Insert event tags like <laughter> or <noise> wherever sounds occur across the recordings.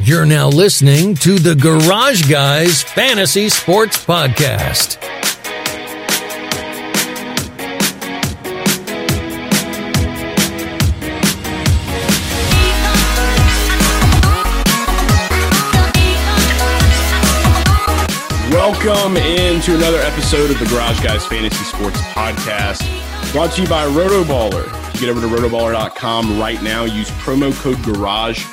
You're now listening to the Garage Guys Fantasy Sports Podcast. Welcome into another episode of the Garage Guys Fantasy Sports Podcast, brought to you by RotoBaller. Get over to rotoballer.com right now, use promo code GARAGE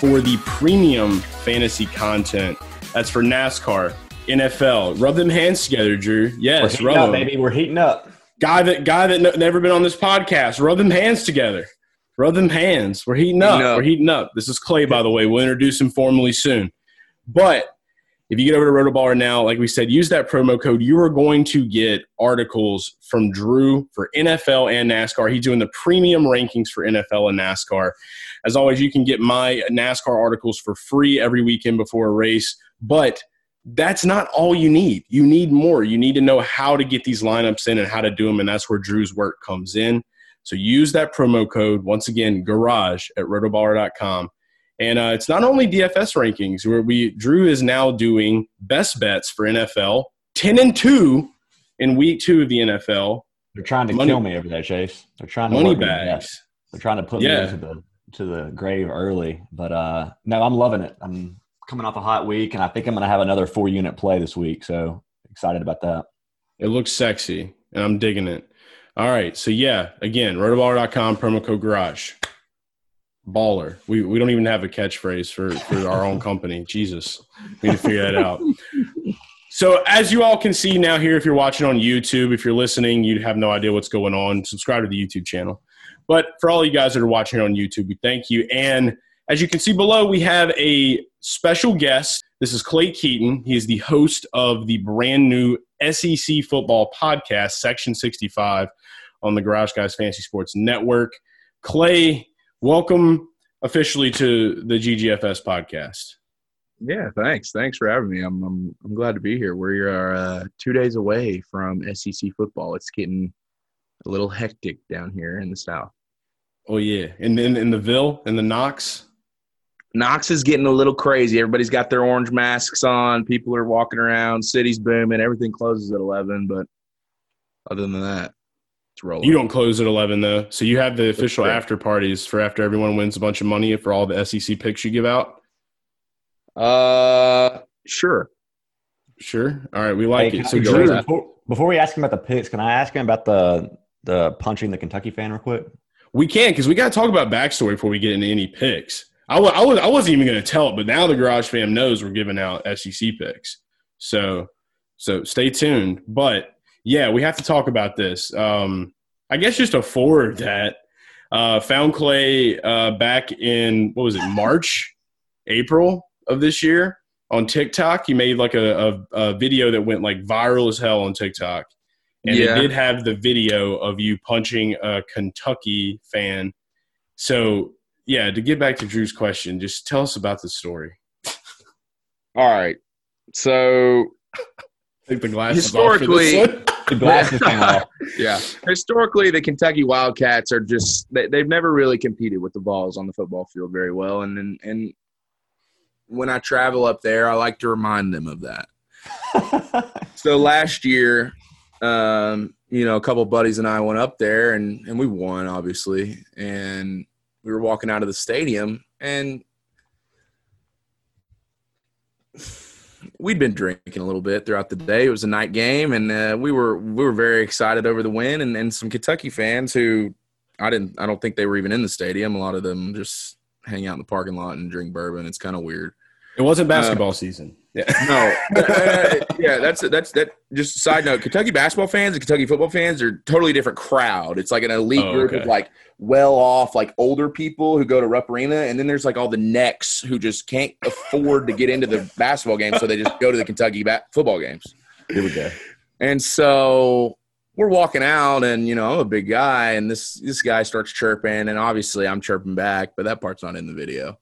for the premium fantasy content. That's for NASCAR, NFL. Rub them hands together, Drew. Yes, We're rub up, them. baby. We're heating up. Guy that guy that n- never been on this podcast. Rub them hands together. Rub them hands. We're heating up. Heating up. We're heating up. This is Clay, by the way. We'll introduce him formally soon. But if you get over to Rotoballer now, like we said, use that promo code. You are going to get articles from Drew for NFL and NASCAR. He's doing the premium rankings for NFL and NASCAR. As always, you can get my NASCAR articles for free every weekend before a race. But that's not all you need. You need more. You need to know how to get these lineups in and how to do them. And that's where Drew's work comes in. So use that promo code, once again, garage at rotoballer.com. And uh, it's not only DFS rankings where we Drew is now doing best bets for NFL, ten and two in week two of the NFL. They're trying to Money- kill me over there, Chase. They're trying to Money work me to bags. They're trying to put Yeah. me into the to the grave early. But uh no, I'm loving it. I'm coming off a hot week, and I think I'm going to have another four unit play this week. So excited about that. It looks sexy, and I'm digging it. All right, so yeah, again, rotoballer.com promo code garage. Baller. We we don't even have a catchphrase for for our own company. <laughs> Jesus, we need to figure that out. So as you all can see now here, if you're watching on YouTube, if you're listening, you have no idea what's going on. Subscribe to the YouTube channel. But for all you guys that are watching on YouTube, we thank you. And as you can see below, we have a special guest. This is Clay Keaton. He is the host of the brand new SEC football podcast, Section 65, on the Garage Guys Fantasy Sports Network. Clay, welcome officially to the GGFS podcast. Yeah, thanks. Thanks for having me. I'm I'm, I'm glad to be here. We are uh, two days away from SEC football. It's getting a little hectic down here in the South. Oh yeah, and then in the Ville and the Knox. Knox is getting a little crazy. Everybody's got their orange masks on. People are walking around. City's booming. Everything closes at eleven. But other than that, it's rolling. You don't close at eleven though, so you have the official after parties for after everyone wins a bunch of money for all the SEC picks you give out. Uh, sure. Sure. All right, we like Hey, it. So I- Drew, before, before we ask him about the picks, can I ask him about the the punching the Kentucky fan real quick? We can because we got to talk about backstory before we get into any picks. I was I wasn't even going to tell it, but now the Garage Fam knows we're giving out SEC picks. So so stay tuned. But yeah, we have to talk about this. Um, I guess just to forward that, uh, found Clay uh, back in what was it March, April of this year on TikTok. He made like a, a, a video that went like viral as hell on TikTok. And Yeah. it did have the video of you punching a Kentucky fan. So yeah, to get back to Drew's question, just tell us about the story. All right. So Take the glasses Historically- off for. The glasses came off. <laughs> yeah. Historically, the Kentucky Wildcats are just they, they've never really competed with the balls on the football field very well, and and, and when I travel up there, I like to remind them of that. <laughs> So last year, um, you know, a couple buddies and I went up there, and and we won obviously, and we were walking out of the stadium, and we'd been drinking a little bit throughout the day. It was a night game, and uh, we were we were very excited over the win, and, and some Kentucky fans who I didn't I don't think they were even in the stadium. A lot of them just hang out in the parking lot and drink bourbon. It's kind of weird. It wasn't basketball season. Yeah. <laughs> No, Uh, yeah, that's that's that. Just side note: Kentucky basketball fans and Kentucky football fans are totally different crowd. It's like an elite Oh, group okay. of like well-off, like older people who go to Rupp Arena, and then there's like all the necks who just can't afford to get into the basketball game, so they just go to the Kentucky ba- football games. Here we go. And so we're walking out, and you know I'm a big guy, and this this guy starts chirping, and obviously I'm chirping back, but that part's not in the video.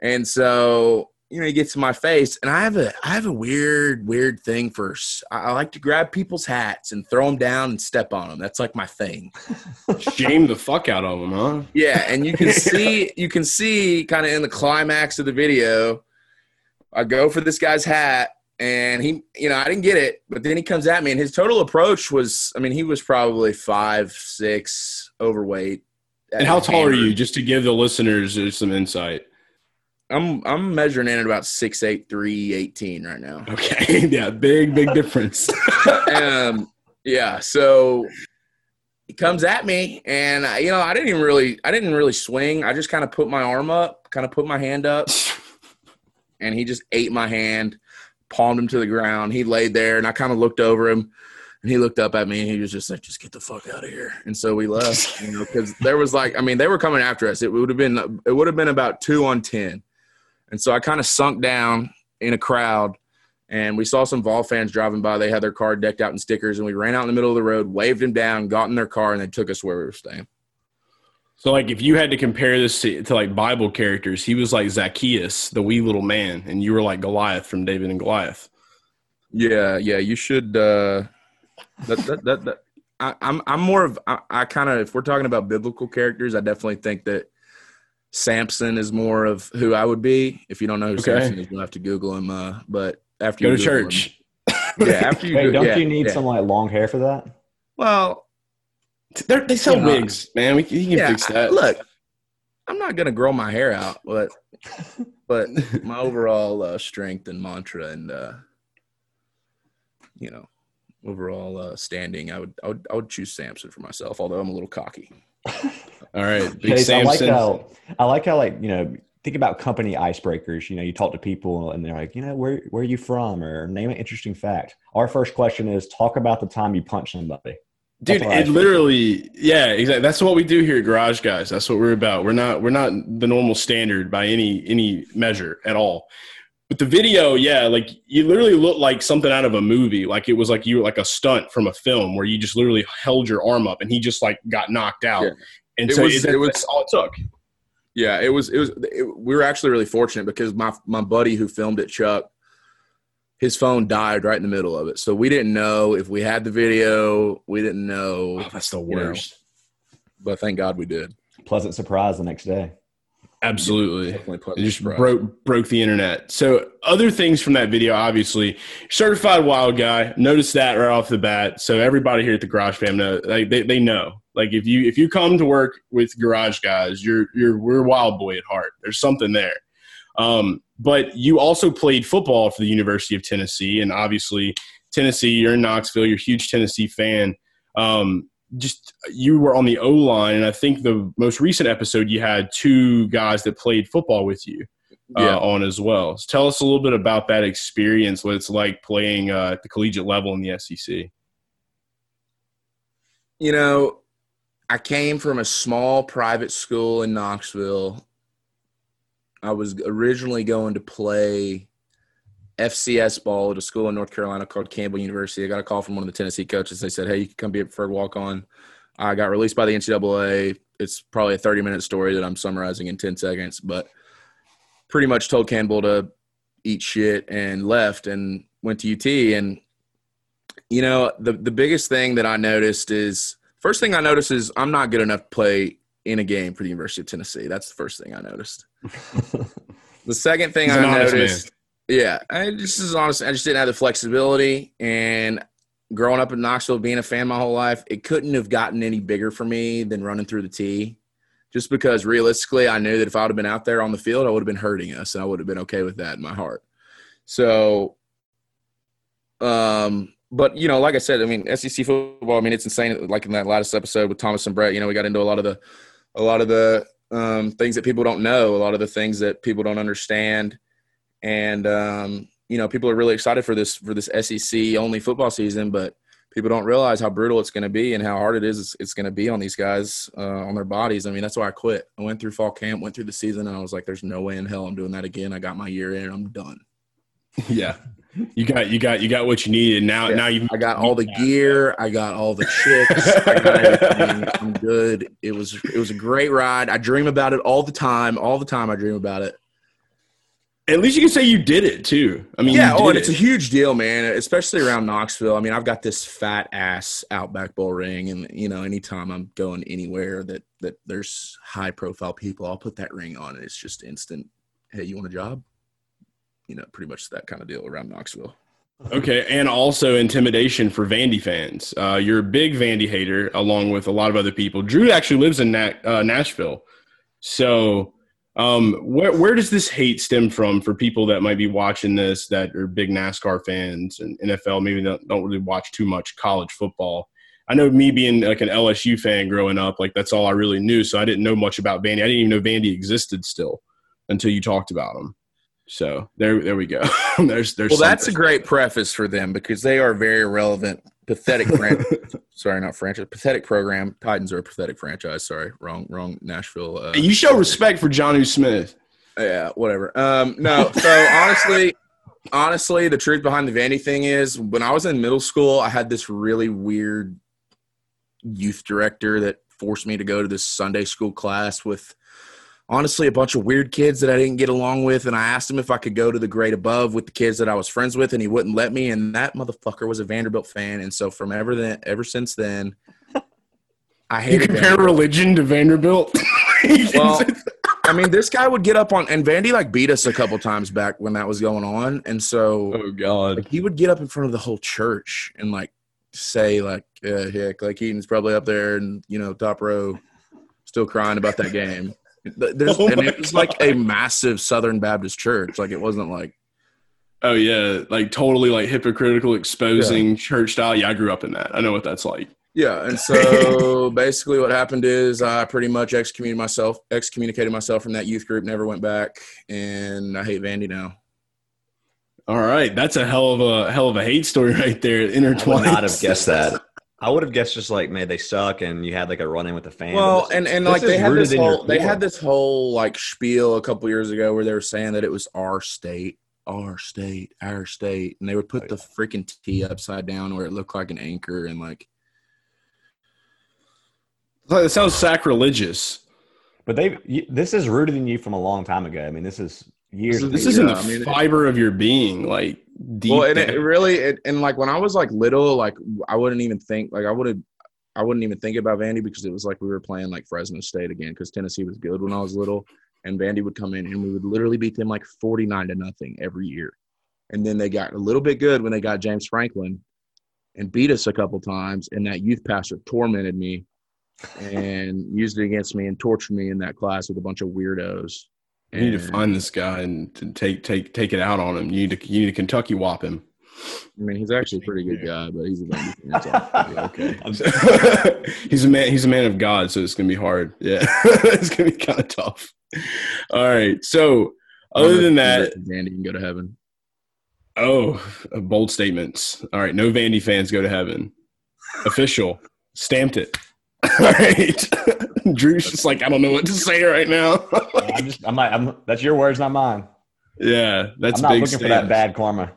And so you know he gets in my face, and I have a I have a weird weird thing for I like to grab people's hats and throw them down and step on them. That's like my thing. <laughs> Shame the fuck out of them, huh? Yeah, and you can <laughs> see you can see kind of in the climax of the video I go for this guy's hat, and he, you know, I didn't get it, but then he comes at me, and his total approach was, I mean, he was probably five, six, overweight. And how tall are you? Just to give the listeners some insight. I'm I'm measuring in at about six eight three eighteen right now. <laughs> Okay, <laughs> yeah, big big difference. <laughs> um, yeah, so he comes at me, and I, you know I didn't even really I didn't really swing. I just kind of put my arm up, kind of put my hand up, and he just ate my hand, palmed him to the ground. He laid there, and I kind of looked over him. And he looked up at me and he was just like, just get the fuck out of here. And so we left, you know, because there was like, I mean, they were coming after us. It would have been, it would have been about two on 10. And so I kind of sunk down in a crowd and we saw some Vol fans driving by. They had their car decked out in stickers and we ran out in the middle of the road, waved them down, got in their car, and they took us where we were staying. So, like, if you had to compare this to, to, like Bible characters, he was like Zacchaeus, the wee little man, and you were like Goliath from David and Goliath. Yeah, yeah, you should. Uh, that, that, that, that I, I'm I'm more of I, I kind of if we're talking about biblical characters, I definitely think that Samson is more of who I would be. If you don't know who okay. Samson is, you'll have to Google him. Uh, but after you go you to church, him, yeah. After you <laughs> Wait, go, don't yeah, you need yeah. some like long hair for that? Well, They're, they sell wigs, man. We you can yeah, fix that. Look, I'm not gonna grow my hair out, but but <laughs> my overall uh, strength and mantra and uh, you know overall uh, standing, I would, I would I would choose Samson for myself. Although I'm a little cocky. <laughs> All right, big Chase, I like how I like how like you know think about company icebreakers. You know, you talk to people and they're like, you know, where where are you from, or name an interesting fact. Our first question is talk about the time you punched somebody. Dude, it literally, yeah, exactly. That's what we do here at Garage Guys. That's what we're about. We're not, we're not the normal standard by any any measure at all. But the video, yeah, like you literally look like something out of a movie. Like it was like you were like a stunt from a film where you just literally held your arm up and he just like got knocked out. Yeah. And It so was- it, it was- that's all it took. Yeah, it was it was it, we were actually really fortunate because my my buddy who filmed it, Chuck, his phone died right in the middle of it. So we didn't know if we had the video. We didn't know, Oh, that's the you know, worst. but thank God we did. pleasant surprise the next day. Absolutely. Definitely It just broke broke the internet. So other things from that video, obviously, certified wild guy. Notice that right off the bat. So everybody here at the Garage Fam know like they, they know. Like if you if you come to work with Garage Guys, you're you're we're wild boy at heart. There's something there. Um, but you also played football for the University of Tennessee, and obviously Tennessee. You're in Knoxville. You're a huge Tennessee fan. Um, just you were on the O line, and I think the most recent episode you had two guys that played football with you uh, Yeah. on as well. So tell us a little bit about that experience, what it's like playing uh, at the collegiate level in the SEC. You know, I came from a small private school in Knoxville. I was originally going to play FCS ball at a school in North Carolina called Campbell University. I got a call from one of the Tennessee coaches. They said, "Hey, you can come be a preferred walk on." I got released by the NCAA. It's probably a 30 minute story that I'm summarizing in 10 seconds, but pretty much told Campbell to eat shit and left and went to UT. And you know, the the biggest thing that I noticed is first thing I noticed is I'm not good enough to play in a game for the University of Tennessee. That's the first thing I noticed. <laughs> The second thing He's I an honest noticed, yeah, I just is honest. I just didn't have the flexibility, and growing up in Knoxville, being a fan my whole life, it couldn't have gotten any bigger for me than running through the tee. Just because realistically, I knew that if I would have been out there on the field, I would have been hurting us, and I would have been okay with that in my heart. So, um, but you know, like I said, I mean, SEC football. I mean, it's insane. Like in that last episode with Thomas and Brett, you know, we got into a lot of the, a lot of the um, things that people don't know, a lot of the things that people don't understand, and um, you know, people are really excited for this for this SEC only football season, but people don't realize how brutal it's going to be and how hard it is it's going to be on these guys uh, on their bodies. I mean, that's why I quit. I went through fall camp, went through the season, and I was like, "There's no way in hell I'm doing that again." I got my year in, I'm done. <laughs> yeah, you got you got you got what you needed. Now Yeah. now you I got all the <laughs> gear. I got all the chicks. I got. <laughs> I'm good. It was it was a great ride. I dream about it all the time. All the time I dream about it. At least you can say you did it too. I mean, yeah. Oh, and did it's a huge deal, man. Especially around Knoxville. I mean, I've got this fat ass Outback Bowl ring, and you know, anytime I'm going anywhere that that there's high profile people, I'll put that ring on, and it's just instant. Hey, you want a job? you know, pretty much that kind of deal around Knoxville. Okay, and also intimidation for Vandy fans. Uh, you're a big Vandy hater, along with a lot of other people. Drew actually lives in Na- uh, Nashville, so um, where where does this hate stem from for people that might be watching this that are big NASCAR fans and NFL maybe don't, don't really watch too much college football? I know me being like an LSU fan growing up, like that's all I really knew. So I didn't know much about Vandy. I didn't even know Vandy existed still until you talked about them. So there, there we go. <laughs> there's, there's. Well, that's a great preface for them because they are very relevant, pathetic. <laughs> Fran- sorry, not franchise. Pathetic program. Titans are a pathetic franchise. Sorry, wrong, wrong. Nashville. Uh, You show respect for Jonnu Smith. Yeah, whatever. Um, no. So honestly, honestly, the truth behind the Vandy thing is, when I was in middle school, I had this really weird youth director that forced me to go to this Sunday school class with honestly a bunch of weird kids that I didn't get along with. And I asked him if I could go to the grade above with the kids that I was friends with, and he wouldn't let me. And that motherfucker was a Vanderbilt fan. And so from ever then, ever since then, I hate. You compare Vanderbilt. religion to Vanderbilt. <laughs> Well, I mean, this guy would get up on, and Vandy like beat us a couple times back when that was going on, and so oh God. like he would get up in front of the whole church and like say like, uh, "Heck, like Keaton's probably up there and you know top row, still crying about that game." Th- There's, Oh and my it was like a massive Southern Baptist church. Like it wasn't like Oh yeah, like totally like hypocritical, exposing church style. Yeah, I grew up in that. I know what that's like. yeah. And so <laughs> basically, what happened is I pretty much excommunicated myself, excommunicated myself from that youth group. Never went back, and I hate Vandy now. All right, that's a hell of a hell of a hate story <laughs> right there. Intertwined. I would Intertwined. not have guessed that. I would have guessed just like, man, they suck, and you had like a run in with the fan. Well, and and like they had this whole they had this whole like spiel a couple years ago where they were saying that it was our state, our state, our state, and they would put the freaking T upside down where it looked like an anchor and like It sounds sacrilegious. But they, this is rooted in you from a long time ago. I mean, this is years. This is- This of is in Yeah, the I mean, it- fiber of your being, like deep. well, and it really it, and like when I was like little, like I wouldn't even think like I would have. I wouldn't even think about Vandy because it was like we were playing like Fresno State again because Tennessee was good when I was little, and Vandy would come in and we would literally beat them like forty nine to nothing every year, and then they got a little bit good when they got James Franklin, and beat us a couple times, and that youth pastor tormented me, and used it against me and tortured me in that class with a bunch of weirdos. You need to find this guy and to take take take it out on him. You need to you need to Kentucky whop him. I mean, he's actually a pretty good guy, but he's a Vandy fan. So, yeah, okay. <laughs> <laughs> He's a man. He's a man of God, so it's gonna be hard. Yeah, <laughs> it's gonna be kind of tough. All right. So other than that, Vandy can go to heaven. oh, uh, bold statements. All right. No Vandy fans go to heaven. Official. Stamped it. All right. <laughs> Drew's just like I don't know what to say right now. <laughs> I'm just, I'm, not, I'm, that's your words, not mine. yeah, that's I'm not big. looking for that bad karma.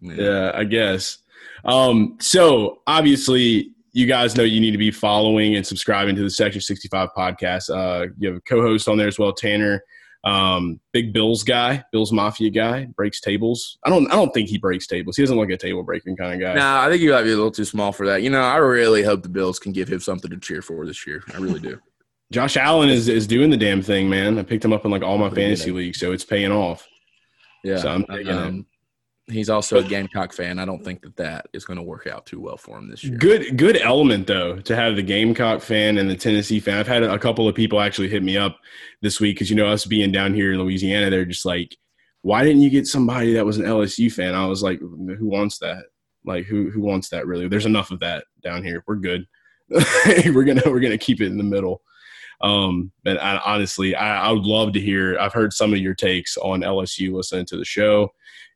Yeah, I guess. Um, so obviously, you guys know you need to be following and subscribing to the Section 65 podcast. Uh, you have a co-host on there as well, Tanner. Um, big Bills guy, Bills Mafia guy, breaks tables. I don't I don't think he breaks tables. He doesn't look like a table breaking kind of guy. Nah, I think you might be a little too small for that. You know, I really hope the Bills can give him something to cheer for this year. I really do. Josh Allen is is doing the damn thing, man. I picked him up in like all my fantasy leagues, so it's paying off. Yeah. So I'm um, he's also a Gamecock fan. I don't think that that is going to work out too well for him this year. Good, good element though to have the Gamecock fan and the Tennessee fan. I've had a couple of people actually hit me up this week because you know us being down here in Louisiana, they're just like, "Why didn't you get somebody that was an LSU fan?" I was like, "Who wants that? Like, who who wants that? Really? There's enough of that down here. We're good. <laughs> we're gonna we're gonna keep it in the middle." Um, but I, honestly, I, I would love to hear. I've heard some of your takes on LSU listening to the show.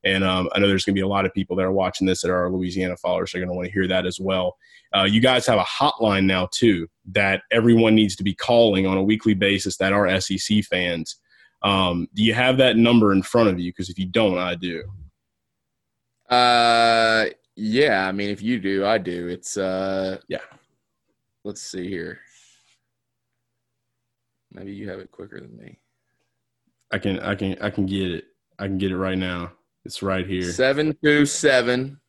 And um, I know there's going to be a lot of people that are watching this that are our Louisiana followers. They're going to want to hear that as well. Uh, you guys have a hotline now too that everyone needs to be calling on a weekly basis that are SEC fans. Um, do you have that number in front of you? Because if you don't, I do. Uh, yeah. I mean, if you do, I do. It's uh, Yeah. Let's see here. Maybe you have it quicker than me. I can, I can, I can get it. I can get it right now. It's right here. Seven two seven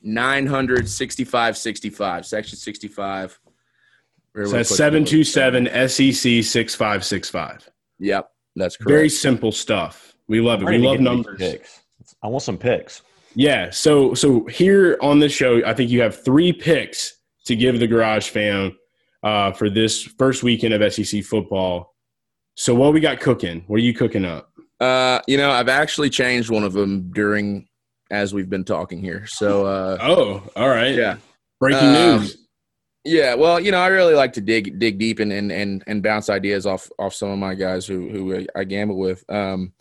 nine hundred sixty five sixty five. Section sixty five. So that's seven two seven SEC six five six five. Yep, that's correct. Very simple stuff. We love it. We love get to these numbers. Picks. I want some picks. Yeah. So so here on this show, I think you have three picks to give the Garage Fam uh, for this first weekend of SEC football. So what we got cooking? What are you cooking up? Uh, you know, I've actually changed one of them during as we've been talking here. So, uh, Oh, all right. yeah, Breaking Um, news. yeah. Well, you know, I really like to dig dig deep and and and, and bounce ideas off off some of my guys who who I gamble with. Um,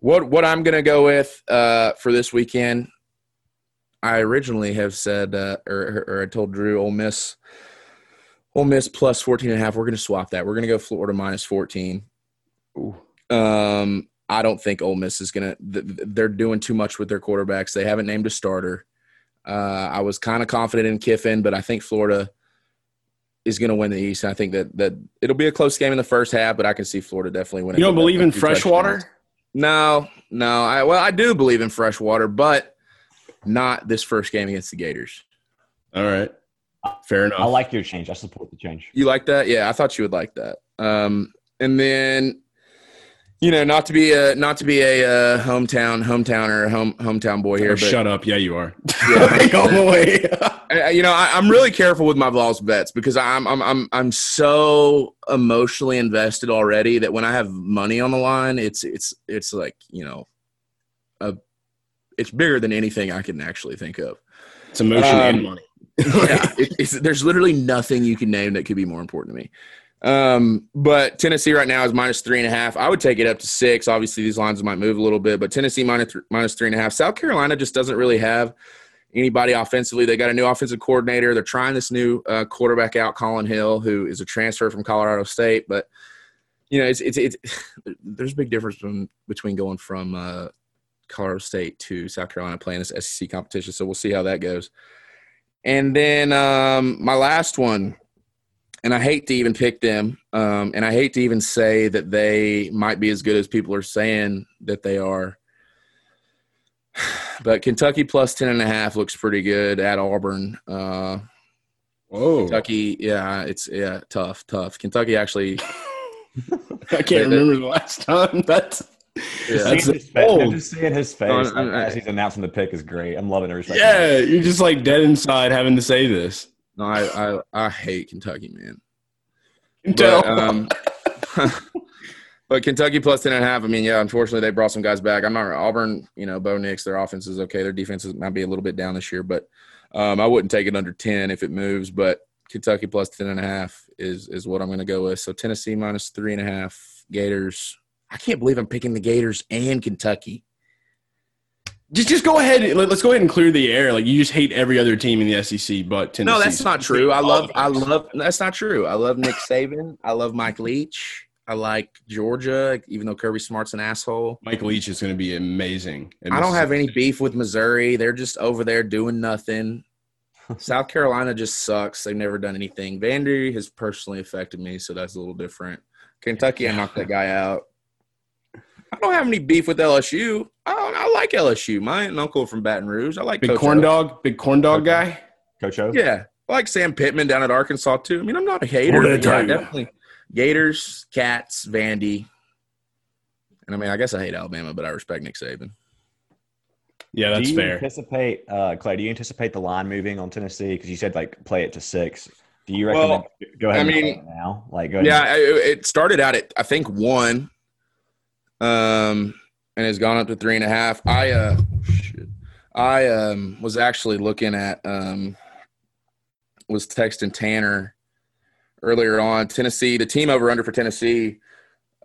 what what I'm gonna go with uh for this weekend? I originally have said, uh, or, or I told Drew, Ole Miss, Ole Miss plus 14 and a half. We're going to swap that. We're going to go Florida minus 14. Ooh. Um, I don't think Ole Miss is going to. They're doing too much with their quarterbacks. They haven't named a starter. Uh, I was kind of confident in Kiffin, but I think Florida is going to win the East. And I think that that it'll be a close game in the first half, but I can see Florida definitely winning. You don't believe in two touchdowns. freshwater? No, no. I well, I do believe in freshwater, but not this first game against the Gators. All right. Fair enough. I like your change. I support the change. You like that? Yeah, I thought you would like that. Um, and then, you know, not to be a not to be a uh, hometown hometowner, home hometown boy here, Oh, but shut up. Yeah, you are. Yeah. <laughs> like all the way. <laughs> I- I- you know, I, I'm really careful with my Vols bets because I'm I'm I'm I'm so emotionally invested already that when I have money on the line, it's it's it's like you know, a it's bigger than anything I can actually think of. it's emotion Um, and money. Yeah, it, there's literally nothing you can name that could be more important to me. Um, but Tennessee right now is minus three and a half. I would take it up to six. Obviously, these lines might move a little bit, but Tennessee minus th- minus three and a half. South Carolina just doesn't really have anybody offensively. They got a new offensive coordinator. They're trying this new uh, quarterback out, Collin Hill, who is a transfer from Colorado State. But you know, it's it's, it's <sighs> there's a big difference between, between going from uh, Colorado State to South Carolina playing this SEC competition. So we'll see how that goes. And then um, my last one, and I hate to even pick them, um, and I hate to even say that they might be as good as people are saying that they are. <sighs> But Kentucky plus 10 and a half looks pretty good at Auburn. Uh, Whoa. Kentucky, yeah, it's yeah, tough, tough. Kentucky actually, <laughs> I can't remember the last time. That's yeah, Seeing his face- old. Just seeing his face No, like, I'm- as he's announcing the pick is great. I'm loving it. yeah. You're just like dead inside having to say this. no, I, I I hate Kentucky, man. You can tell. But, um, <laughs> but Kentucky plus 10 and a half. I mean, yeah, unfortunately, they brought some guys back. I'm not Auburn, you know, Bo Nix, their offense is okay. Their defense might be a little bit down this year, but um, I wouldn't take it under 10 if it moves. But Kentucky plus 10 and a half is, is what I'm going to go with. So Tennessee minus three and a half, Gators. I can't believe I'm picking the Gators and Kentucky. just just go ahead. Let, us go ahead and clear the air. Like you just hate every other team in the SEC, but Tennessee. No, that's not true. I love, I love, that's not true. I love Nick Saban. I love Mike Leach. I like Georgia, even though Kirby Smart's an asshole. Mike Leach is going to be amazing. I don't have any beef with Missouri. They're just over there doing nothing. <laughs> South Carolina just sucks. They've never done anything. Vandy has personally affected me, so that's a little different. Kentucky, I knocked that guy out. I don't have any beef with LSU. I, I like LSU. My aunt and uncle from Baton Rouge. I like Big Coach corn O. dog, big corn dog Okay. guy. Coach O. Yeah, I like Sam Pittman down at Arkansas too. I mean, I'm not a hater. But yeah, definitely Gators, Cats, Vandy, and I mean, I guess I hate Alabama, but I respect Nick Saban. Yeah, that's do you fair. anticipate, uh, Clay? Do you anticipate the line moving on Tennessee? Because you said like play it to six. Do you recommend go ahead? I mean, it now, like go ahead. Yeah, and- it started out at I think one, um, and has gone up to three and a half. I uh, shit, I um was actually looking at um, was texting Tanner earlier on Tennessee. The team over under for Tennessee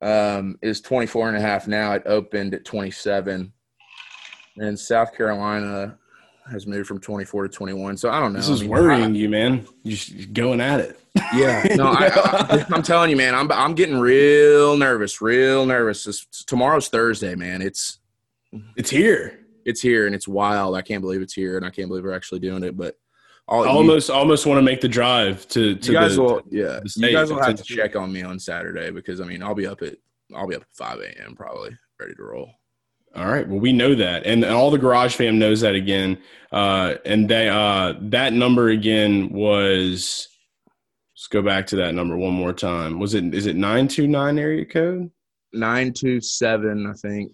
um is 24 and a half now. It opened at 27, and South Carolina has moved from 24 to 21. So I don't know. This I is mean, worrying you, man. You're going at it. yeah, no, I, I, <laughs> I'm telling you, man, I'm I'm getting real nervous, real nervous. It's, tomorrow's Thursday, man. It's It's here. it's here and it's wild. I can't believe it's here, and I can't believe we're actually doing it. But all I almost almost want to make the drive to to you, you guys the, will, yeah, you guys will have to check on me on Saturday because I mean, I'll be up at I'll be up at 5 a.m. probably ready to roll. All right. Well, we know that, and all the Garage fam knows that again. Uh, and they uh, that number again was. Let's go back to that number one more time. Was it is it nine two nine area code? Nine two seven, I think.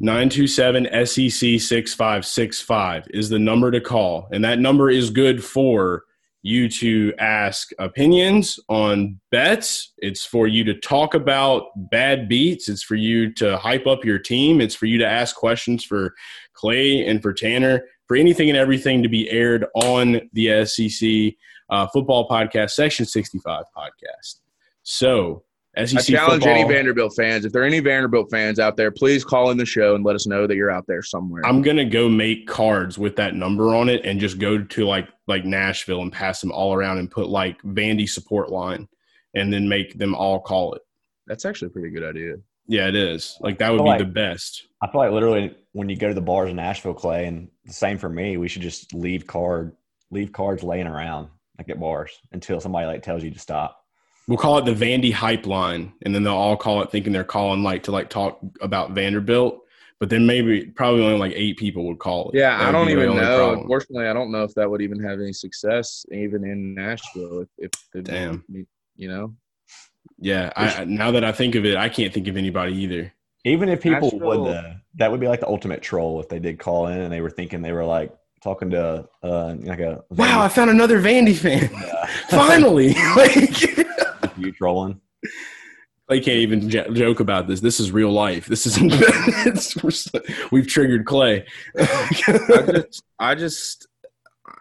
927 SEC 6565 is the number to call. And that number is good for you to ask opinions on bets. It's for you to talk about bad beats. It's for you to hype up your team. It's for you to ask questions for Clay and for Tanner, for anything and everything to be aired on the SEC uh, Football Podcast, Section 65 podcast. So, SEC I challenge football, any Vanderbilt fans. If there are any Vanderbilt fans out there, please call in the show and let us know that you're out there somewhere. I'm gonna go make cards with that number on it and just go to like like Nashville and pass them all around and put like Vandy support line and then make them all call it. That's actually a pretty good idea. Yeah, it is. Like that would be Like- the best. I feel like literally when you go to the bars in Nashville, Clay, and the same for me, we should just leave card leave cards laying around like at bars until somebody like tells you to stop. We'll call it the Vandy hype line, and then they'll all call it thinking they're calling like to like talk about Vanderbilt. But then maybe probably only like eight people would call it. Yeah, That I don't even know. problem. Unfortunately, I don't know if that would even have any success even in Nashville. If, if the, Damn. you know, Yeah, I, I- now that I think of it, I can't think of anybody either. Even if people Nashville- would, uh, that would be like the ultimate troll if they did call in and they were thinking they were like talking to uh, like a Wow, I found another Vandy fan. Yeah. <laughs> Finally, <laughs> like. <laughs> you trolling. I can't even j- joke about this. This is real life. This isn't. it's, we're s- we've triggered Clay. I just, I just,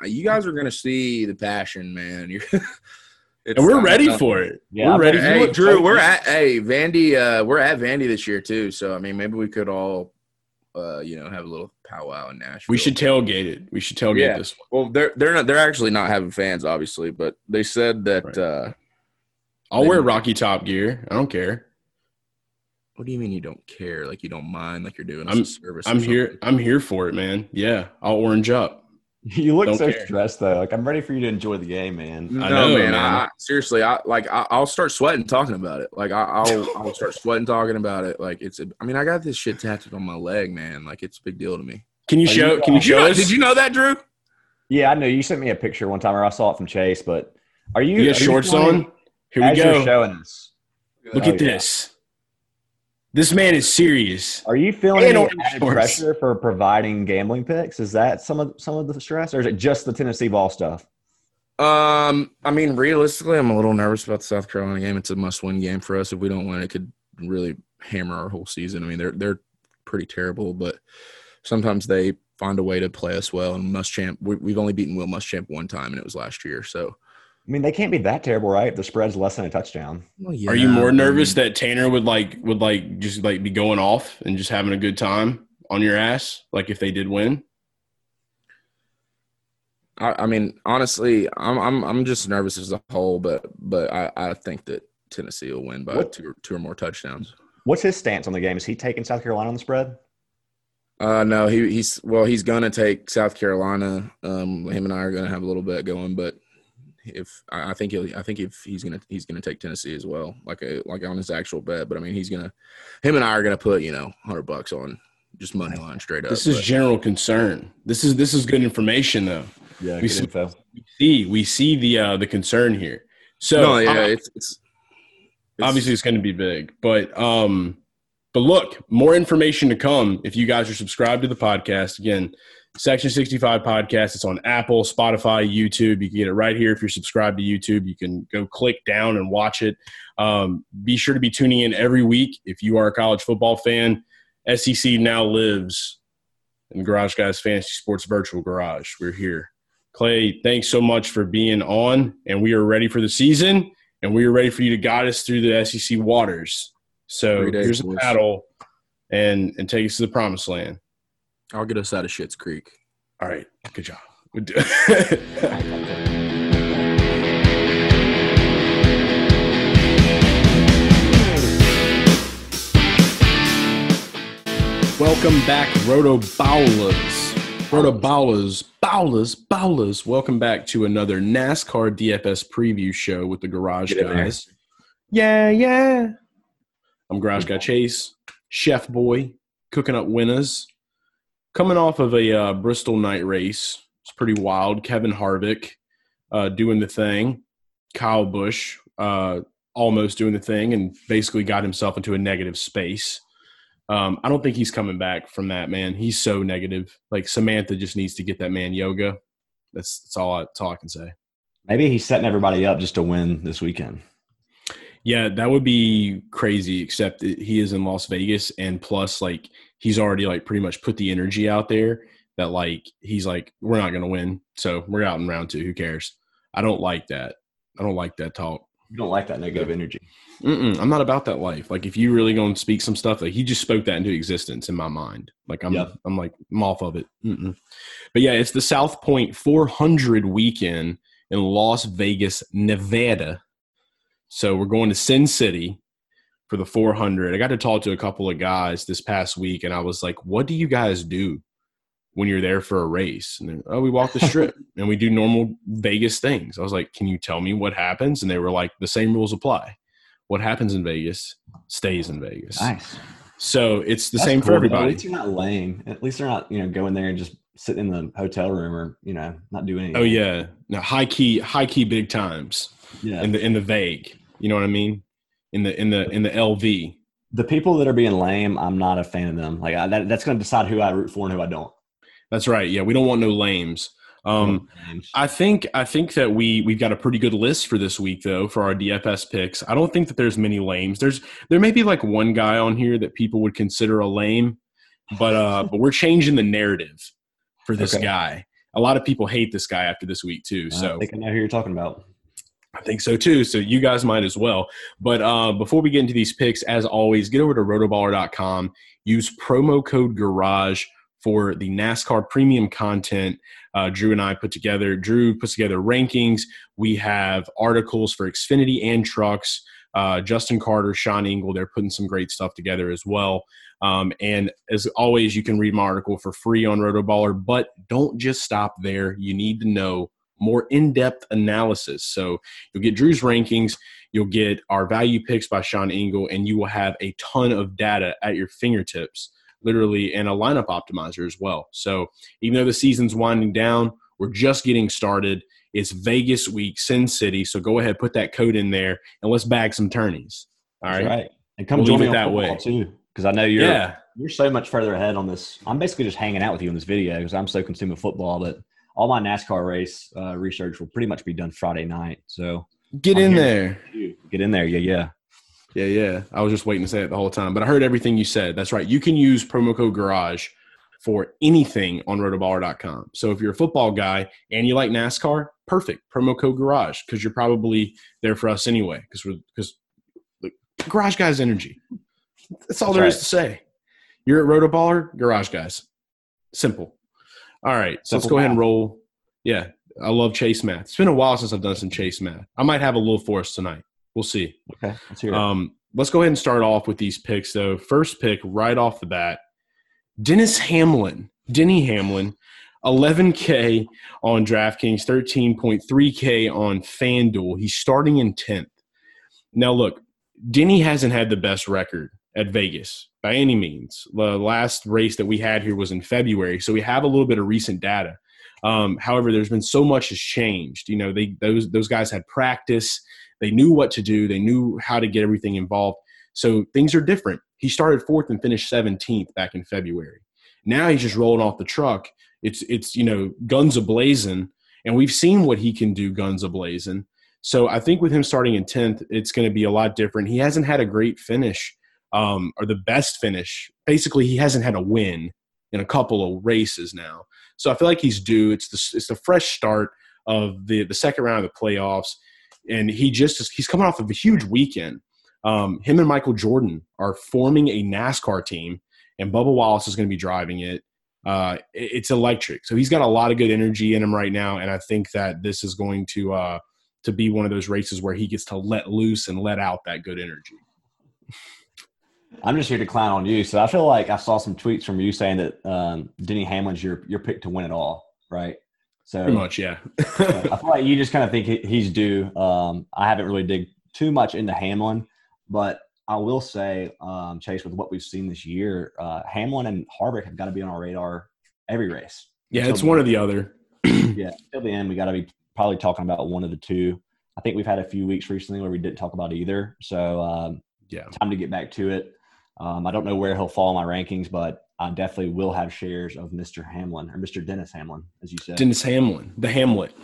you guys are gonna see the passion, man. You're, <laughs> it's and we're not- ready not- for it. Yeah, we're ready. Hey, Look, Drew, we're at hey Vandy. Uh, we're at Vandy this year too. So I mean, maybe we could all, uh, you know, have a little powwow in Nashville. We should tailgate it. We should tailgate Yeah. this. one. Well, they're they're not. They're actually not having fans, obviously, but they said that. Right. uh I'll Maybe. wear Rocky Top gear. I don't care. What do you mean you don't care? Like you don't mind? Like you're doing I'm- a service? I'm here. something? I'm here for it, man. Yeah, I'll orange up. <laughs> You look Don't so care. stressed though. Like I'm ready for you to enjoy the game, man. No, I know, man. man. I, I- seriously, I like. I, I'll start sweating talking about it. Like I, I'll, <laughs> I'll start sweating talking about it. Like it's. A, I mean, I got this shit tattooed on my leg, man. Like it's a big deal to me. Can you Are show? you, Can you Did you, show know, us? did you know that, Drew? Yeah, I know. You sent me a picture one time, or I saw it from Chase. But are you? You got are shorts feeling- on? Here we as you're go. showing us. Look Oh, at yeah. this. This man is serious. Are you feeling any added shorts. pressure for providing gambling picks? Is that some of some of the stress, or is it just the Tennessee ball stuff? Um, I mean, realistically, I'm a little nervous about the South Carolina game. It's a must-win game for us. If we don't win, it could really hammer our whole season. I mean, they're they're pretty terrible, but sometimes they find a way to play us well. And Muschamp, we, we've only beaten Will Muschamp one time, and it was last year. So, I mean, they can't be that terrible, right? The spread's less than a touchdown. well, yeah, Are you more I mean, nervous that Tanner would like would like just like be going off and just having a good time on your ass? Like if they did win? I, I mean, honestly, I'm I'm I'm just nervous as a whole, but but I, I think that Tennessee will win by What- two or, two or more touchdowns. What's his stance on the game? Is he taking South Carolina on the spread? Uh, no, he, he's well, he's gonna take South Carolina. Um, him and I are gonna have a little bit going, but if I, I think he'll, I think if he's gonna he's gonna take Tennessee as well, like a like on his actual bet. But I mean, he's gonna him and I are gonna put you know hundred bucks on just money line straight up. This is but- general concern. This is this is good information though. Yeah, We good s- info. We see we see the uh the concern here. So no, yeah, uh, it's, it's it's- obviously it's going to be big but um but look more information to come if you guys are subscribed to the podcast again section 65 podcast. It's on apple spotify youtube. You can get it right here. If you're subscribed to youtube you can go click down and watch it. Um, be sure to be tuning in every week. If you are a college football fan sec now lives in the garage guys fantasy sports virtual garage. We're here. Clay thanks so much for being on and we are ready for the season and we are ready for you to guide us through the SEC waters. So days, here's a paddle, and and take us to the promised land. I'll get us out of Shit's Creek. All right, good job. <laughs> Welcome back, Roto Bowlers. RotoBallers, Bowlers, Bowlers. Welcome back to another NASCAR DFS preview show with the Garage Get. Guys. Yeah, yeah. I'm Garage Guy Chase, Chef Boy, cooking up winners. Coming off of a uh, Bristol night race, it's pretty wild. Kevin Harvick uh, doing the thing. Kyle Busch uh, almost doing the thing and basically got himself into a negative space. Um, I don't think he's coming back from that, man. He's so negative. Like Samantha just needs to get that man yoga. That's that's all I, that's all I can say. Maybe he's setting everybody up just to win this weekend. Yeah, that would be crazy. Except he is in Las Vegas, and plus, like he's already like pretty much put the energy out there that like he's like we're not gonna win, so we're out in round two. Who cares? I don't like that. I don't like that talk. You don't like that negative energy. Mm-mm, I'm not about that life. Like if you really going to speak some stuff, like he just spoke that into existence in my mind. Like I'm, Yep. I'm like I'm off of it. Mm-mm. But yeah, it's the South Point 400 weekend in Las Vegas, Nevada. So we're going to Sin City for the 400. I got to talk to a couple of guys this past week, and I was like, "What do you guys do when you're there for a race?" And oh, we walk the strip <laughs> and we do normal Vegas things. I was like, "Can you tell me what happens?" And they were like, "The same rules apply. What happens in Vegas stays in Vegas." Nice. So it's the That's same for everybody. At least you're not lame. At least they're not, you know, going there and just sitting in the hotel room or, you know, not doing oh, anything. Oh yeah, now high key, high key, big times Yeah. in the in the vague. You know what I mean? In the in the in the LV. the people that are being lame, I'm not a fan of them. Like I, that, that's going to decide who I root for and who I don't. That's right. Yeah, we don't want no lames. Um, I think I think that we we've got a pretty good list for this week though for our DFS picks. I don't think that there's many lames. There's there may be like one guy on here that people would consider a lame, but uh <laughs> but we're changing the narrative for this Okay. guy. A lot of people hate this guy after this week too. So I think I know who you're talking about. I think so too. So you guys might as well. But uh, before we get into these picks, as always, get over to rotoballer.com. Use promo code Garage for the NASCAR premium content uh, Drew and I put together. Drew puts together rankings. We have articles for Xfinity and trucks. Uh, Justin Carter, Sean Engel, they're putting some great stuff together as well. Um, and as always, you can read my article for free on Rotoballer, but don't just stop there. You need to know more in-depth analysis. So you'll get Drew's rankings, you'll get our value picks by Sean Engel, and you will have a ton of data at your fingertips, literally, and a lineup optimizer as well. So even though the season's winding down, we're just getting started. It's Vegas week, Sin City. So go ahead, put that code in there, and let's bag some tourneys. All right? Right. And come We'll join me that way. too, because I know you're Yeah. you're so much further ahead on this. I'm basically just hanging out with you in this video because I'm so consumed with football. But all my NASCAR race uh, research will pretty much be done Friday night. So Get I'm in there. get in there. Yeah, yeah. Yeah, yeah. I was just waiting to say it the whole time, but I heard everything you said. That's right. You can use promo code Garage for anything on rotoballer.com. So if you're a football guy and you like NASCAR, perfect. Promo code Garage because you're probably there for us anyway because we're because Garage Guys energy. That's all That's there is right. to say. You're at Rotoballer, Garage Guys. Simple. All right, so let's go ahead and roll. Yeah, I love chase math. It's been a while since I've done some chase math. I might have a little for us tonight. We'll see. Okay, let's hear it. Um, let's go ahead and start off with these picks, though. First pick right off the bat Dennis Hamlin. Denny Hamlin, 11K on DraftKings, 13.3K on FanDuel. He's starting in 10th. Now, look, Denny hasn't had the best record at Vegas by any means. The last race that we had here was in February, so we have a little bit of recent data. Um, however, there's been so much has changed. You know, they those those guys had practice. They knew what to do. They knew how to get everything involved. So things are different. He started fourth and finished 17th back in February. Now he's just rolling off the truck. It's it's you know guns ablazing, and we've seen what he can do guns ablazing. So I think with him starting in 10th, it's going to be a lot different. He hasn't had a great finish um, or the best finish. Basically, he hasn't had a win in a couple of races now. So I feel like he's due. It's the it's the fresh start of the the second round of the playoffs, and he just he's coming off of a huge weekend. Um, him and Michael Jordan are forming a NASCAR team, and Bubba Wallace is going to be driving it. Uh, it- it's electric. So he's got a lot of good energy in him right now, and I think that this is going to uh, to be one of those races where he gets to let loose and let out that good energy. I'm just here to clown on you. So I feel like I saw some tweets from you saying that um, Denny Hamlin's your your pick to win it all, right? So Pretty much, yeah. I <laughs> feel like you just kind of think he's due. Um, I haven't really dig too much into Hamlin, but I will say, um, Chase, with what we've seen this year, uh, Hamlin and Harvick have got to be on our radar every race. yeah, Until it's one or the other. <clears throat> <clears throat> Yeah, till the end, we got to be probably talking about one of the two. I think we've had a few weeks recently where we didn't talk about either. So um, Yeah. time to get back to it. Um, I don't know where he'll fall in my rankings, but I definitely will have shares of Mr. Hamlin or Mr. Dennis Hamlin, as you said. Dennis Hamlin, the Hamlet,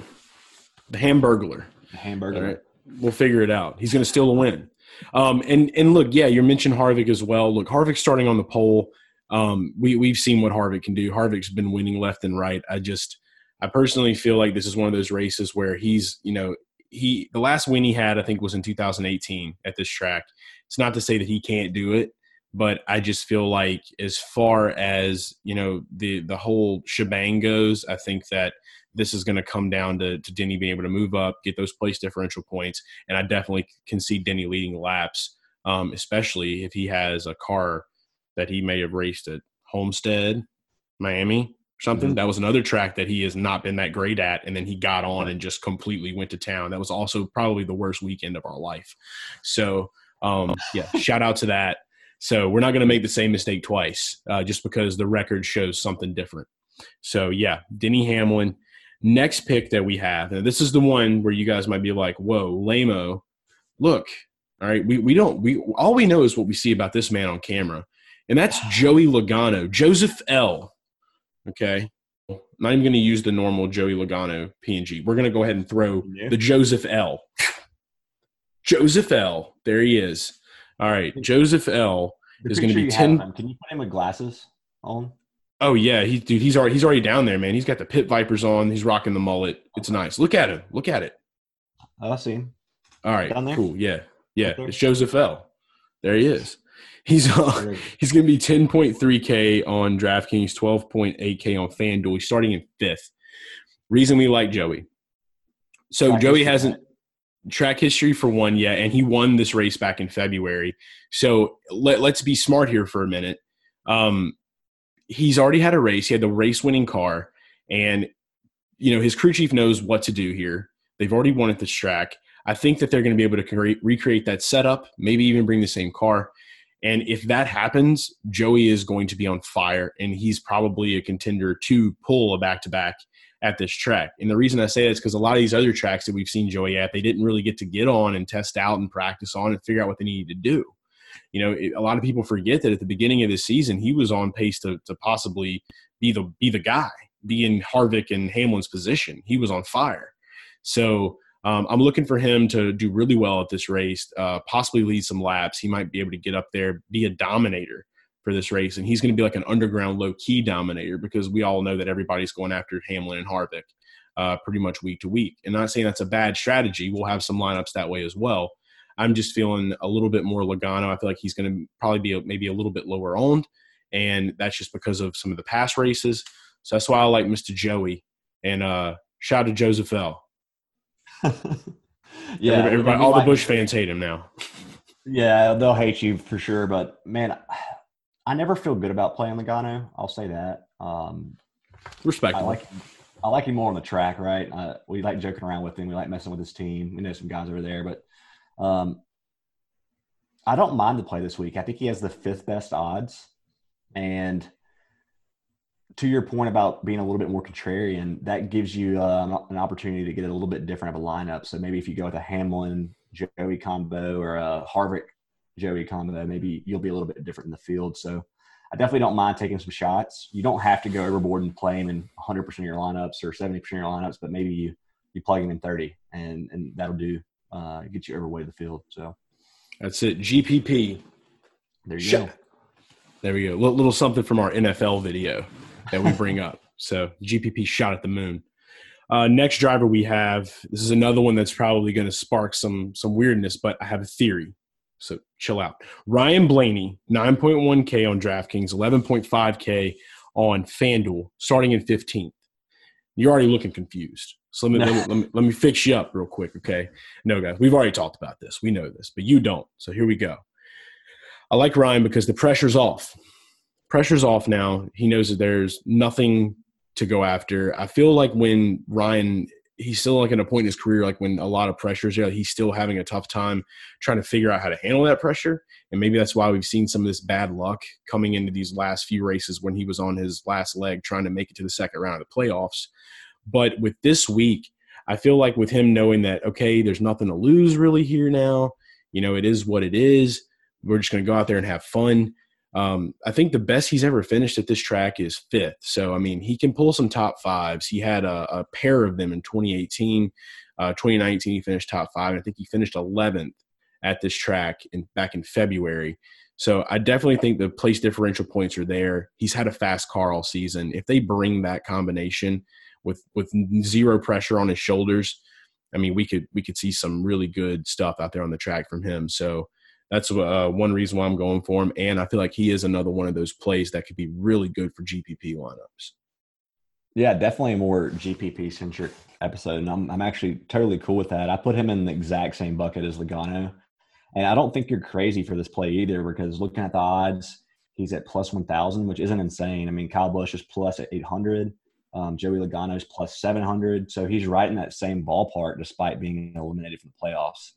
the Hamburglar. The hamburger. All right. We'll figure it out. He's going to steal the win. Um, and and look, yeah, you mentioned Harvick as well. Look, Harvick's starting on the pole. Um, we we've seen what Harvick can do. Harvick's been winning left and right. I just, I personally feel like this is one of those races where he's, you know, he the last win he had I think was in 2018 at this track. It's not to say that he can't do it, but I just feel like as far as you know the the whole shebang goes, I think that this is going to come down to, to Denny being able to move up, get those place differential points, and I definitely can see Denny leading laps, um, especially if he has a car that he may have raced at Homestead, Miami, or something. Mhm. That was another track that he has not been that great at, and then he got on and just completely went to town. That was also probably the worst weekend of our life. So, um, yeah, shout out to that. So we're not going to make the same mistake twice, uh, just because the record shows something different. So yeah, Denny Hamlin. Next pick that we have, and this is the one where you guys might be like, "Whoa, Lamo, look." All right, we we don't we all we know is what we see about this man on camera, and that's Joey Logano, Joseph L. Okay, not even going to use the normal Joey Logano PNG. We're going to go ahead and throw Yeah. the Joseph L. Joseph L. There he is. All right, Joseph L. The is gonna be 10 him, Can you put him with glasses on? Oh yeah, he dude, he's already he's already down there, man. He's got the pit vipers on. He's rocking the mullet. It's nice. Look at him. Look at it. I see him. All right, cool. Yeah, yeah. It's Joseph L. There he is. He's uh, on. He's going to be 10.3K on DraftKings, 12.8K on FanDuel. He's starting in fifth. Reason we like Joey. So Track Joey hasn't right? Track history for one yet, and he won this race back in February. So let, let's be smart here for a minute. Um, he's already had a race. He had the race winning car, and you know his crew chief knows what to do here. They've already won at this track. I think that they're going to be able to create, recreate that setup, maybe even bring the same car. And if that happens, Joey is going to be on fire, and he's probably a contender to pull a back to back at this track. And the reason I say that is because a lot of these other tracks that we've seen Joey at, they didn't really get to get on and test out and practice on and figure out what they needed to do. You know, it, a lot of people forget that at the beginning of this season, he was on pace to, to possibly be the be the guy, be in Harvick and Hamlin's position. He was on fire. So um, I'm looking for him to do really well at this race, uh, possibly lead some laps. He might be able to get up there, be a dominator for this race, and he's going to be like an underground low key dominator because we all know that everybody's going after Hamlin and Harvick uh, pretty much week to week. And not saying that's a bad strategy. We'll have some lineups that way as well. I'm just feeling a little bit more Logano. I feel like he's going to probably be a, maybe a little bit lower owned, and that's just because of some of the past races. So that's why I like Mr. Joey. And uh, shout out to Joseph L. <laughs> yeah, everybody, everybody all the like- Busch fans hate him now. <laughs> Yeah, they'll hate you for sure. But man, I never feel good about playing Logano. I'll say that. Um, I like I like him more on the track, right? Uh, we like joking around with him. We like messing with his team. We know some guys over there, but um, I don't mind the play this week. I think he has the fifth best odds, and to your point about being a little bit more contrarian, that gives you uh, an opportunity to get a little bit different of a lineup. So maybe if you go with a Hamlin Joey combo or a Harvick Joey combo, maybe you'll be a little bit different in the field. So I definitely don't mind taking some shots. You don't have to go overboard and play him in 100% of your lineups or 70% of your lineups, but maybe you you plug him in 30, and and that'll do uh, get you overweight of the field. So That's it. GPP. there you Shut- go. There we go. Little, little something from our NFL video that we bring up. <laughs> So GPP shot at the moon. Uh, next driver we have. This is another one that's probably going to spark some some weirdness, but I have a theory. So chill out. Ryan Blaney, 9.1K on DraftKings, 11.5K on FanDuel, starting in 15th. You're already looking confused. So let me, let me, let me let me fix you up real quick, okay? No, guys, we've already talked about this. We know this, but you don't. So here we go. I like Ryan because the pressure's off. Pressure's off now. He knows that there's nothing to go after. I feel like when Ryan, he's still like at a point in his career, like when a lot of pressures there, he's still having a tough time trying to figure out how to handle that pressure. And maybe that's why we've seen some of this bad luck coming into these last few races when he was on his last leg trying to make it to the second round of the playoffs. But with this week, I feel like with him knowing that, okay, there's nothing to lose really here now, you know, it is what it is. We're just going to go out there and have fun. Um, I think the best he's ever finished at this track is fifth. So, I mean, he can pull some top fives. He had a, a pair of them in 2018. Uh, 2019, he finished top five. I think he finished 11th at this track in back in February. So I definitely think the place differential points are there. He's had a fast car all season. If they bring that combination with with zero pressure on his shoulders, I mean, we could we could see some really good stuff out there on the track from him. So that's uh, one reason why I'm going for him. And I feel like he is another one of those plays that could be really good for GPP lineups. Yeah, definitely a more GPP centric episode. And I'm, I'm actually totally cool with that. I put him in the exact same bucket as Logano. And I don't think you're crazy for this play either because looking at the odds, he's at plus 1,000, which isn't insane. I mean, Kyle Busch is plus at 800. Um, Joey Logano is plus 700. So he's right in that same ballpark despite being eliminated from the playoffs.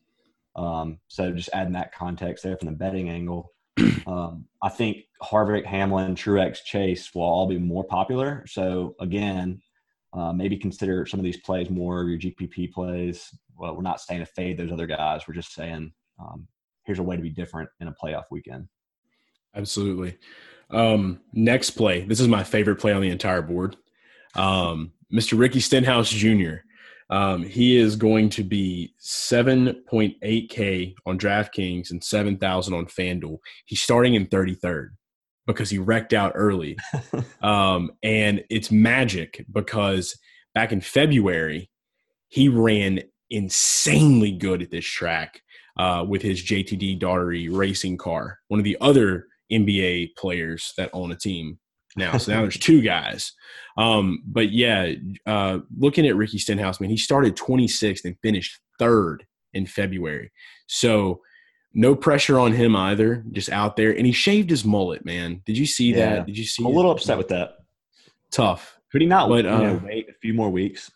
Um, so just adding that context there from the betting angle. <clears throat> Um, I think Harvick, Hamlin, Truex, Chase will all be more popular. So again, uh, maybe consider some of these plays more of your GPP plays. Well, we're not saying to fade those other guys. We're just saying um, here's a way to be different in a playoff weekend. Absolutely. Um, next play. This is my favorite play on the entire board. Um, Mr. Ricky Stenhouse Jr. Um, he is going to be 7.8K on DraftKings and 7,000 on FanDuel. He's starting in 33rd because he wrecked out early. <laughs> um, and it's magic because back in February, he ran insanely good at this track uh, with his JTG Daugherty racing car, one of the other NBA players that own a team now. So now there's two guys. Um, but yeah, uh, looking at Ricky Stenhouse, man, he started 26th and finished third in February. So no pressure on him either, just out there. And he shaved his mullet, man. Did you see yeah. that? Did you see? I'm a little upset with that. Tough. Could he not but, uh, know, wait a few more weeks?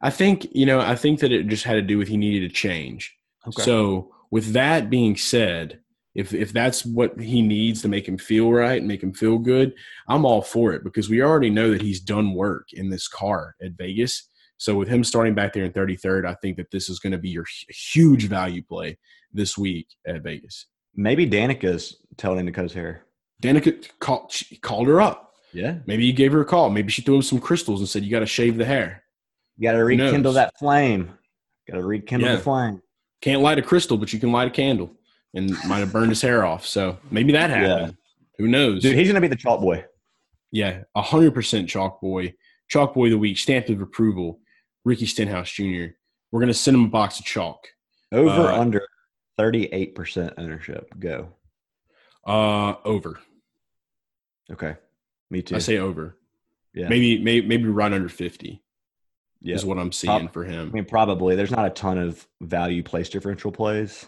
I think you know. I think that it just had to do with he needed a change. Okay. So with that being said, if if that's what he needs to make him feel right and make him feel good, I'm all for it because we already know that he's done work in this car at Vegas. So with him starting back there in 33rd, I think that this is going to be your huge value play this week at Vegas. Maybe Danica's telling him to cut his hair. Danica called, called her up. Yeah. Maybe he gave her a call. Maybe she threw him some crystals and said, "You got to shave the hair. You got to rekindle that flame. Got to rekindle yeah. the flame. Can't light a crystal, but you can light a candle." And might have burned his hair off. So maybe that happened. Yeah. Who knows? Dude, he's going to be the chalk boy. Yeah, 100% chalk boy. Chalk boy of the week, stamp of approval, Ricky Stenhouse Jr. We're going to send him a box of chalk. Over uh, under 38% ownership. Go. Uh, over. Okay. Me too. I say over. Yeah. Maybe, maybe, maybe right under 50. Yeah. Is what I'm seeing Pro- for him. I mean, probably. There's not a ton of value place differential plays.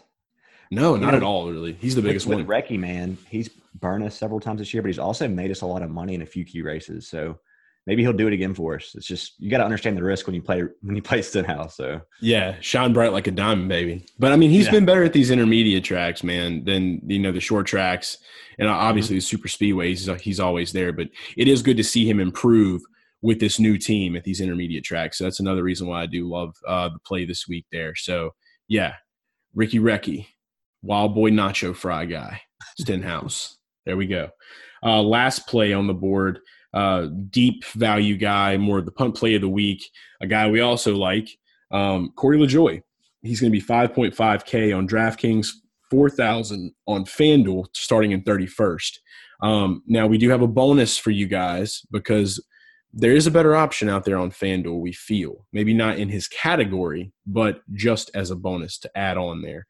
No, not know, at all. Really, he's the biggest with, one. With Recce, man, he's burned us several times this year, but he's also made us a lot of money in a few key races. So maybe he'll do it again for us. It's just you got to understand the risk when you play when you play Stenhouse. So yeah, shine bright like a diamond, baby. But I mean, he's yeah. been better at these intermediate tracks, man, than you know the short tracks, and obviously mm-hmm. the super speedways. He's, he's always there, but it is good to see him improve with this new team at these intermediate tracks. So that's another reason why I do love uh, the play this week there. So yeah, Ricky Recce Wild Boy Nacho Fry guy, Stenhouse. there we go. Uh, last play on the board, uh, deep value guy, more of the punt play of the week, a guy we also like, um, Corey LaJoie. He's going to be 5.5K on DraftKings, 4,000 on FanDuel starting in 31st. Um, now, we do have a bonus for you guys because there is a better option out there on FanDuel, we feel. Maybe not in his category, but just as a bonus to add on there.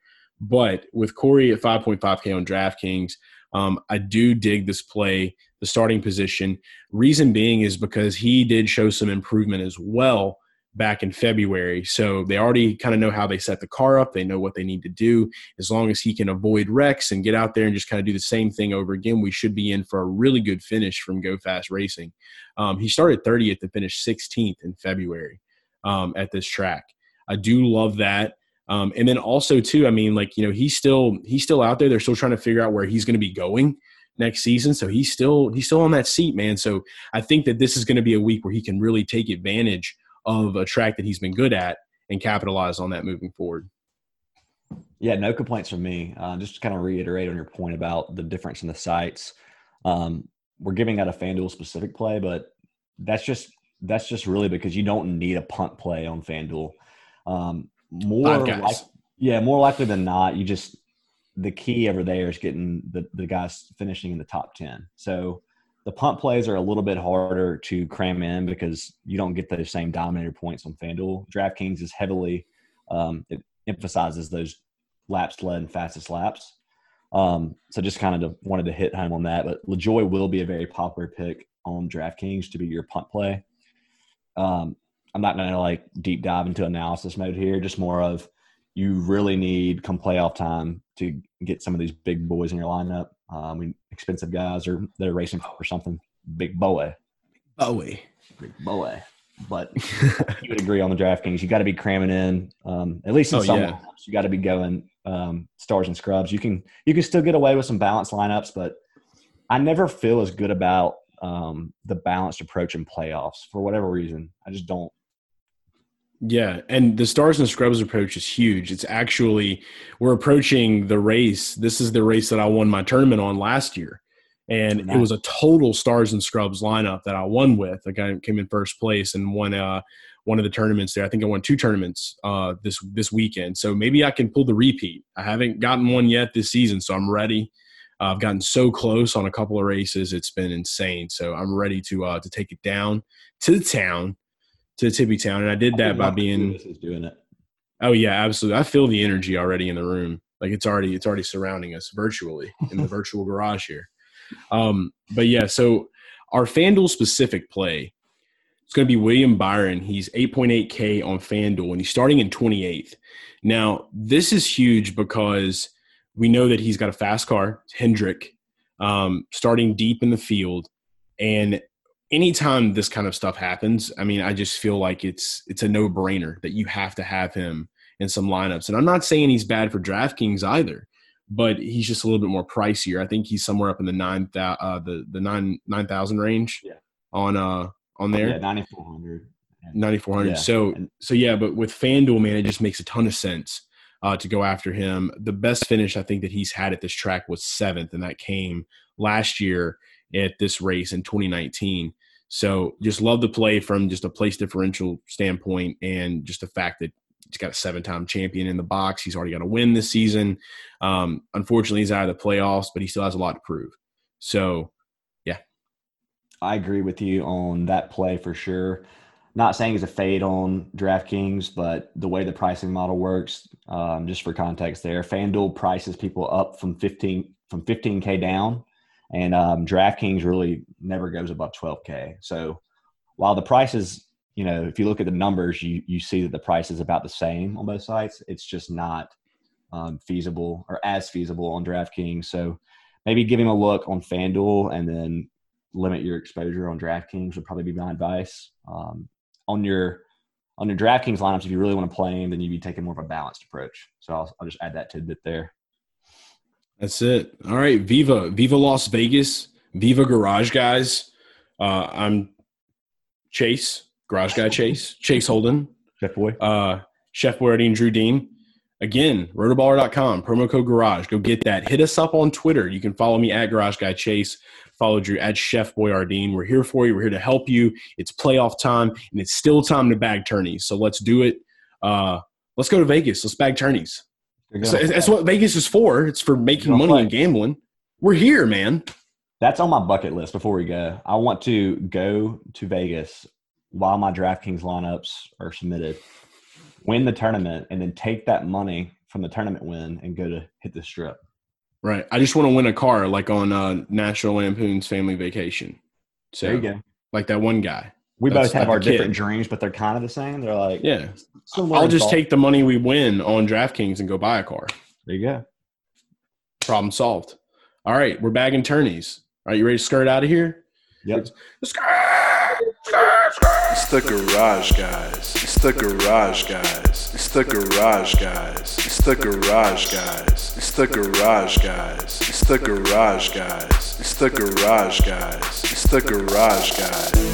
But with Corey at 5.5K on DraftKings, um, I do dig this play, the starting position. Reason being is because he did show some improvement as well back in February. So they already kind of know how they set the car up. They know what they need to do. As long as he can avoid wrecks and get out there and just kind of do the same thing over again, we should be in for a really good finish from Go Fast Racing. Um, he started 30th and finished 16th in February um, at this track. I do love that. Um, and then also too, I mean, like you know, he's still he's still out there. They're still trying to figure out where he's going to be going next season. So he's still he's still on that seat, man. So I think that this is going to be a week where he can really take advantage of a track that he's been good at and capitalize on that moving forward. Yeah, no complaints from me. Uh, just to kind of reiterate on your point about the difference in the sites. Um, we're giving out a FanDuel specific play, but that's just that's just really because you don't need a punt play on FanDuel. Um, more like, yeah, more likely than not, you just the key over there is getting the, the guys finishing in the top 10. So the punt plays are a little bit harder to cram in because you don't get those same dominator points on FanDuel. DraftKings is heavily, um, it emphasizes those laps led and fastest laps. Um, so just kind of wanted to hit home on that. But LaJoie will be a very popular pick on DraftKings to be your punt play. Um, I'm not going to like deep dive into analysis mode here, just more of you really need come playoff time to get some of these big boys in your lineup. Um, I mean, expensive guys or they're racing for something big boy. Bowie. Big boy. But you would agree on the DraftKings. You got to be cramming in, um, at least in Oh, some yeah. lineups. You got to be going um, stars and scrubs. You can you can still get away with some balanced lineups, but I never feel as good about um, the balanced approach in playoffs for whatever reason. I just don't. Yeah, and the stars and scrubs approach is huge. It's actually we're approaching the race. This is the race that I won my tournament on last year, and it was a total stars and scrubs lineup that I won with. Like I came in first place and won uh, one of the tournaments there. I think I won two tournaments uh, this this weekend. So maybe I can pull the repeat. I haven't gotten one yet this season, so I'm ready. Uh, I've gotten so close on a couple of races; it's been insane. So I'm ready to uh, to take it down to the town to Tippy Town, and I did that by being. is doing it. Oh yeah, absolutely. I feel the energy already in the room. Like it's already it's already surrounding us virtually in the <laughs> virtual garage here. Um, but yeah, so our FanDuel specific play, it's going to be William Byron. He's 8.8K on FanDuel, and he's starting in 28th. Now, this is huge because we know that he's got a fast car, Hendrick, um, starting deep in the field, and anytime this kind of stuff happens, I mean, I just feel like it's it's a no brainer that you have to have him in some lineups. And I'm not saying he's bad for DraftKings either, but he's just a little bit more pricier. I think he's somewhere up in the nine uh, the the nine nine thousand range Yeah. on uh on there. Yeah, ninety four hundred. 9400 Yeah. so so yeah but with fanduel man it just makes a ton of sense uh, to go after him the best finish i think that he's had at this track was seventh and that came last year at this race in 2019 so just love the play from just a place differential standpoint and just the fact that he's got a seven-time champion in the box he's already got a win this season um, unfortunately he's out of the playoffs but he still has a lot to prove so yeah. I agree with you on that play for sure. Not saying it's a fade on DraftKings, but the way the pricing model works, um, just for context, there, FanDuel prices people up from fifteen from fifteen k down, and um, DraftKings really never goes above twelve k. So while the prices, you know, if you look at the numbers, you you see that the price is about the same on both sites. It's just not um, feasible or as feasible on DraftKings. So maybe give him a look on FanDuel and then limit your exposure on DraftKings would probably be my advice. Um, on your on your DraftKings lineups, if you really want to play him, then you'd be taking more of a balanced approach. So I'll, I'll just add that tidbit there. That's it. All right, Viva, Viva Las Vegas, Viva Garage Guys. Uh, I'm Chase, Garage Guy Chase, Chase Holden, Chef boy, uh, Chef Boyardee and Drew Dean. Again, rotoballer.com, promo code Garage. Go get that. Hit us up on Twitter. You can follow me at Garage Guy Chase. Follow Drew at Chef BoiRdeen. We're here for you. We're here to help you. It's playoff time, and it's still time to bag tourneys. So let's do it. Uh, let's go to Vegas. Let's bag tourneys. So that's what Vegas is for. It's for making money gonna and gambling. We're here, man. That's on my bucket list before we go. I want to go to Vegas while my DraftKings lineups are submitted, win the tournament, and then take that money from the tournament win and go to hit the strip. Right. I just want to win a car like on uh, National Lampoon's Family Vacation. So, There you go. like that one guy. We That's both have like our kid. different dreams, but they're kind of the same. They're like, Yeah. similar I'll just thought. take the money we win on DraftKings and go buy a car. There you go. Problem solved. All right. We're bagging tourneys. All right. You ready to skirt out of here? Yep. Skirt, skirt, skirt. It's the garage guys. It's the garage guys. It's the garage guys. It's the garage guys. It's the garage guys. It's the garage guys. It's the garage guys. It's the garage guys.